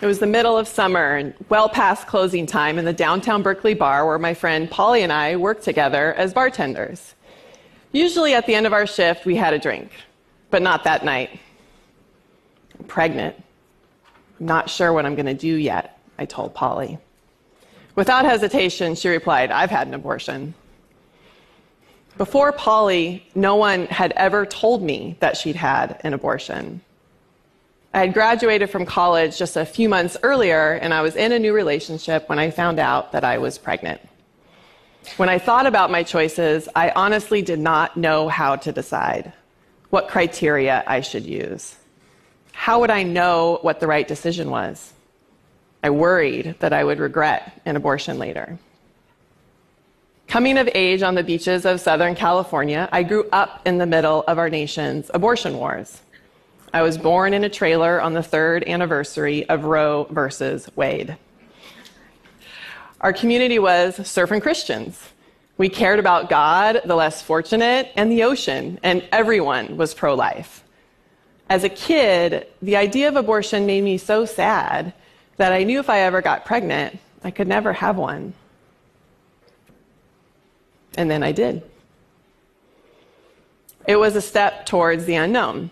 It was the middle of summer and well past closing time in the downtown Berkeley bar where my friend Polly and I worked together as bartenders. Usually at the end of our shift, we had a drink, but not that night. I'm pregnant. I'm not sure what I'm going to do yet, I told Polly. Without hesitation, she replied, I've had an abortion. Before Polly, no one had ever told me that she'd had an abortion. I had graduated from college just a few months earlier, and I was in a new relationship when I found out that I was pregnant. When I thought about my choices, I honestly did not know how to decide what criteria I should use. How would I know what the right decision was? I worried that I would regret an abortion later. Coming of age on the beaches of Southern California, I grew up in the middle of our nation's abortion wars. I was born in a trailer on the third anniversary of Roe versus Wade. Our community was surfing Christians. We cared about God, the less fortunate, and the ocean, and everyone was pro life. As a kid, the idea of abortion made me so sad that I knew if I ever got pregnant, I could never have one. And then I did. It was a step towards the unknown.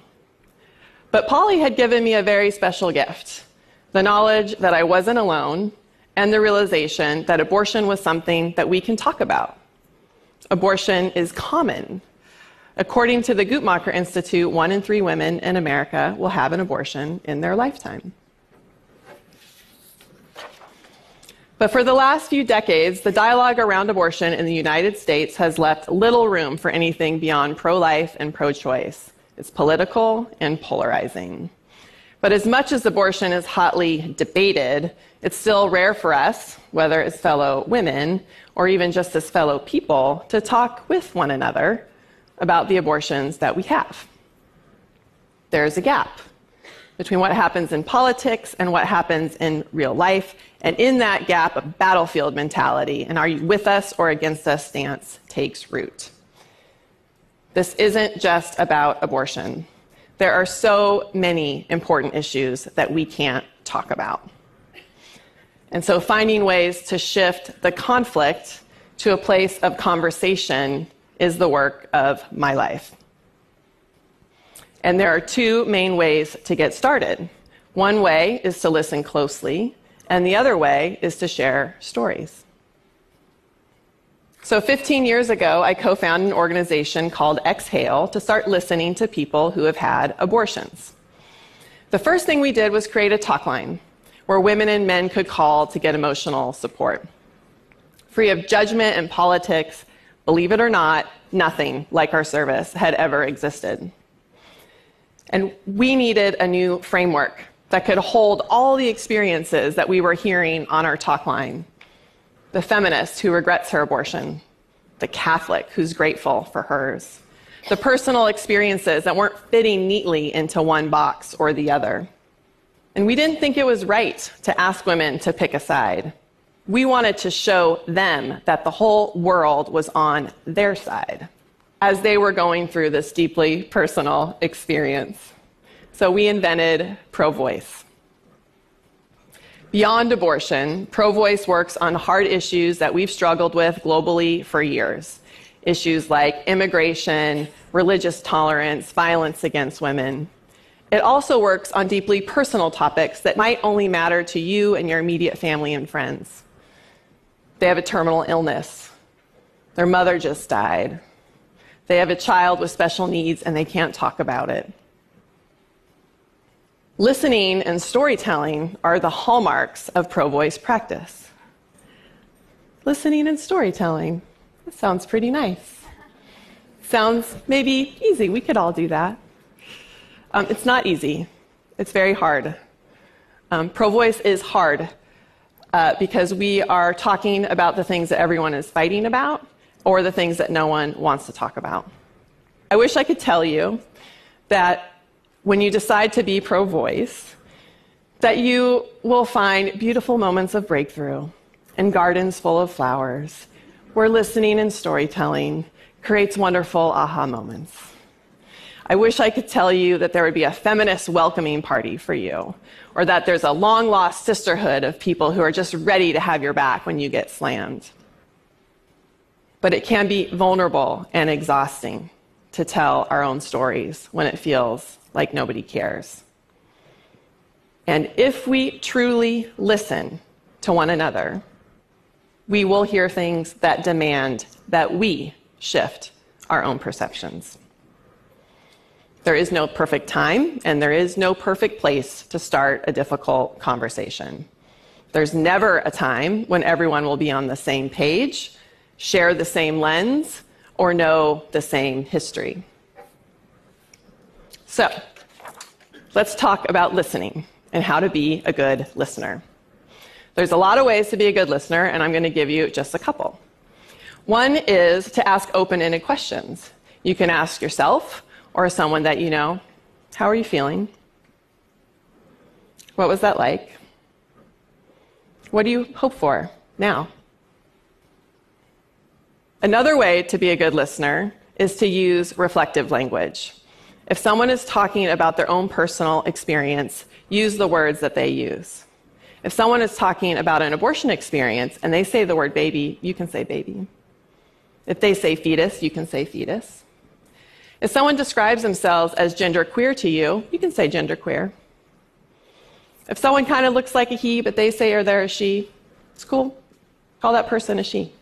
But Polly had given me a very special gift the knowledge that I wasn't alone and the realization that abortion was something that we can talk about. Abortion is common. According to the Guttmacher Institute, one in three women in America will have an abortion in their lifetime. But for the last few decades, the dialogue around abortion in the United States has left little room for anything beyond pro life and pro choice. It's political and polarizing. But as much as abortion is hotly debated, it's still rare for us, whether as fellow women or even just as fellow people, to talk with one another about the abortions that we have. There's a gap between what happens in politics and what happens in real life. And in that gap, a battlefield mentality, an are you with us or against us stance takes root. This isn't just about abortion. There are so many important issues that we can't talk about. And so finding ways to shift the conflict to a place of conversation is the work of my life. And there are two main ways to get started. One way is to listen closely, and the other way is to share stories. So, 15 years ago, I co founded an organization called Exhale to start listening to people who have had abortions. The first thing we did was create a talk line where women and men could call to get emotional support. Free of judgment and politics, believe it or not, nothing like our service had ever existed. And we needed a new framework that could hold all the experiences that we were hearing on our talk line the feminist who regrets her abortion, the Catholic who's grateful for hers, the personal experiences that weren't fitting neatly into one box or the other. And we didn't think it was right to ask women to pick a side. We wanted to show them that the whole world was on their side as they were going through this deeply personal experience. So we invented Pro Voice. Beyond abortion, Pro Voice works on hard issues that we've struggled with globally for years. Issues like immigration, religious tolerance, violence against women. It also works on deeply personal topics that might only matter to you and your immediate family and friends. They have a terminal illness. Their mother just died. They have a child with special needs and they can't talk about it. Listening and storytelling are the hallmarks of pro voice practice. Listening and storytelling. That sounds pretty nice. Sounds maybe easy. We could all do that. Um, it's not easy, it's very hard. Um, pro voice is hard uh, because we are talking about the things that everyone is fighting about or the things that no one wants to talk about. I wish I could tell you that when you decide to be pro voice, that you will find beautiful moments of breakthrough and gardens full of flowers where listening and storytelling creates wonderful aha moments. I wish I could tell you that there would be a feminist welcoming party for you, or that there's a long lost sisterhood of people who are just ready to have your back when you get slammed. But it can be vulnerable and exhausting to tell our own stories when it feels like nobody cares. And if we truly listen to one another, we will hear things that demand that we shift our own perceptions. There is no perfect time, and there is no perfect place to start a difficult conversation. There's never a time when everyone will be on the same page, share the same lens, or know the same history. So, let's talk about listening and how to be a good listener. There's a lot of ways to be a good listener, and I'm going to give you just a couple. One is to ask open ended questions. You can ask yourself or someone that you know, How are you feeling? What was that like? What do you hope for now? Another way to be a good listener is to use reflective language. If someone is talking about their own personal experience, use the words that they use. If someone is talking about an abortion experience and they say the word baby, you can say baby. If they say fetus, you can say fetus. If someone describes themselves as genderqueer to you, you can say genderqueer. If someone kind of looks like a he, but they say or they're a she, it's cool. Call that person a she.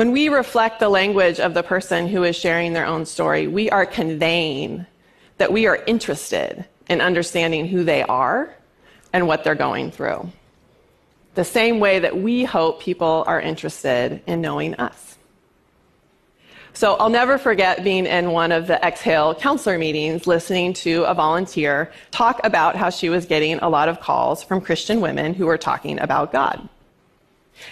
When we reflect the language of the person who is sharing their own story, we are conveying that we are interested in understanding who they are and what they're going through. The same way that we hope people are interested in knowing us. So I'll never forget being in one of the Exhale counselor meetings, listening to a volunteer talk about how she was getting a lot of calls from Christian women who were talking about God.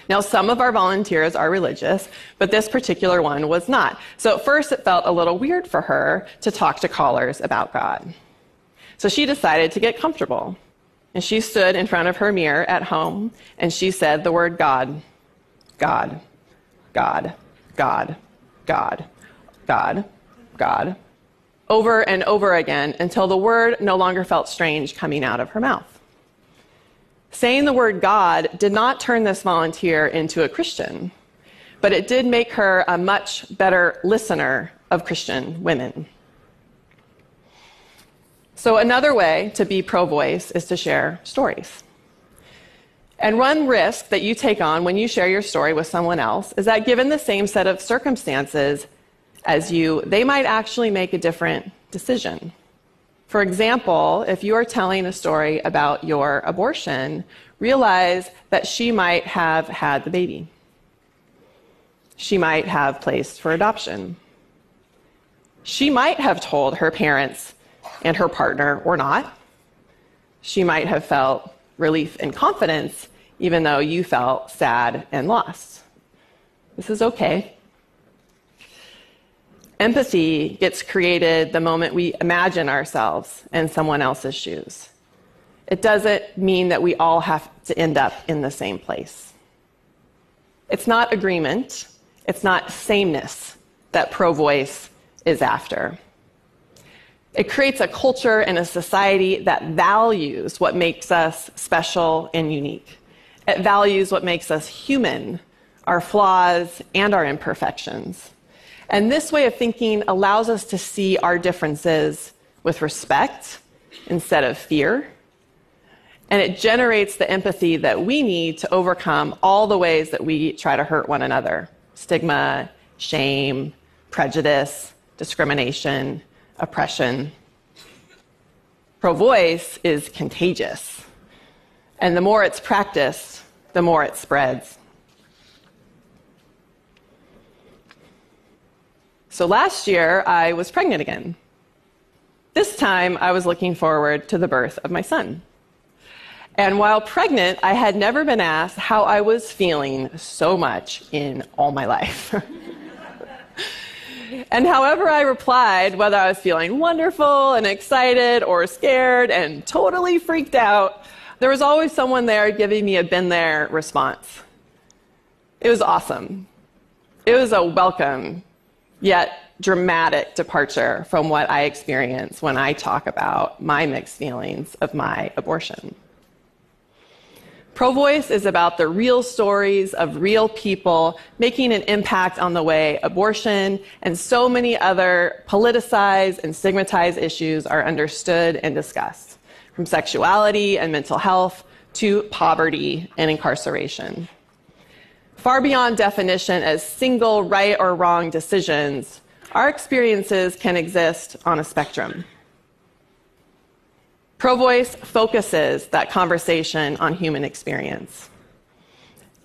Now, some of our volunteers are religious, but this particular one was not. So at first, it felt a little weird for her to talk to callers about God. So she decided to get comfortable. And she stood in front of her mirror at home and she said the word God, God, God, God. God, God, God, over and over again until the word no longer felt strange coming out of her mouth. Saying the word God did not turn this volunteer into a Christian, but it did make her a much better listener of Christian women. So, another way to be pro voice is to share stories. And one risk that you take on when you share your story with someone else is that given the same set of circumstances as you, they might actually make a different decision. For example, if you are telling a story about your abortion, realize that she might have had the baby. She might have placed for adoption. She might have told her parents and her partner or not. She might have felt relief and confidence, even though you felt sad and lost. This is okay. Empathy gets created the moment we imagine ourselves in someone else's shoes. It doesn't mean that we all have to end up in the same place. It's not agreement, it's not sameness that pro voice is after. It creates a culture and a society that values what makes us special and unique. It values what makes us human, our flaws, and our imperfections. And this way of thinking allows us to see our differences with respect instead of fear. And it generates the empathy that we need to overcome all the ways that we try to hurt one another stigma, shame, prejudice, discrimination, oppression. Pro voice is contagious. And the more it's practiced, the more it spreads. So last year, I was pregnant again. This time, I was looking forward to the birth of my son. And while pregnant, I had never been asked how I was feeling so much in all my life. And however I replied, whether I was feeling wonderful and excited or scared and totally freaked out, there was always someone there giving me a been there response. It was awesome. It was a welcome, yet dramatic departure from what I experience when I talk about my mixed feelings of my abortion. Pro Voice is about the real stories of real people making an impact on the way abortion and so many other politicized and stigmatized issues are understood and discussed, from sexuality and mental health to poverty and incarceration. Far beyond definition as single right or wrong decisions, our experiences can exist on a spectrum. ProVoice focuses that conversation on human experience,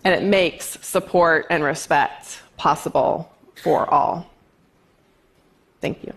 and it makes support and respect possible for all. Thank you.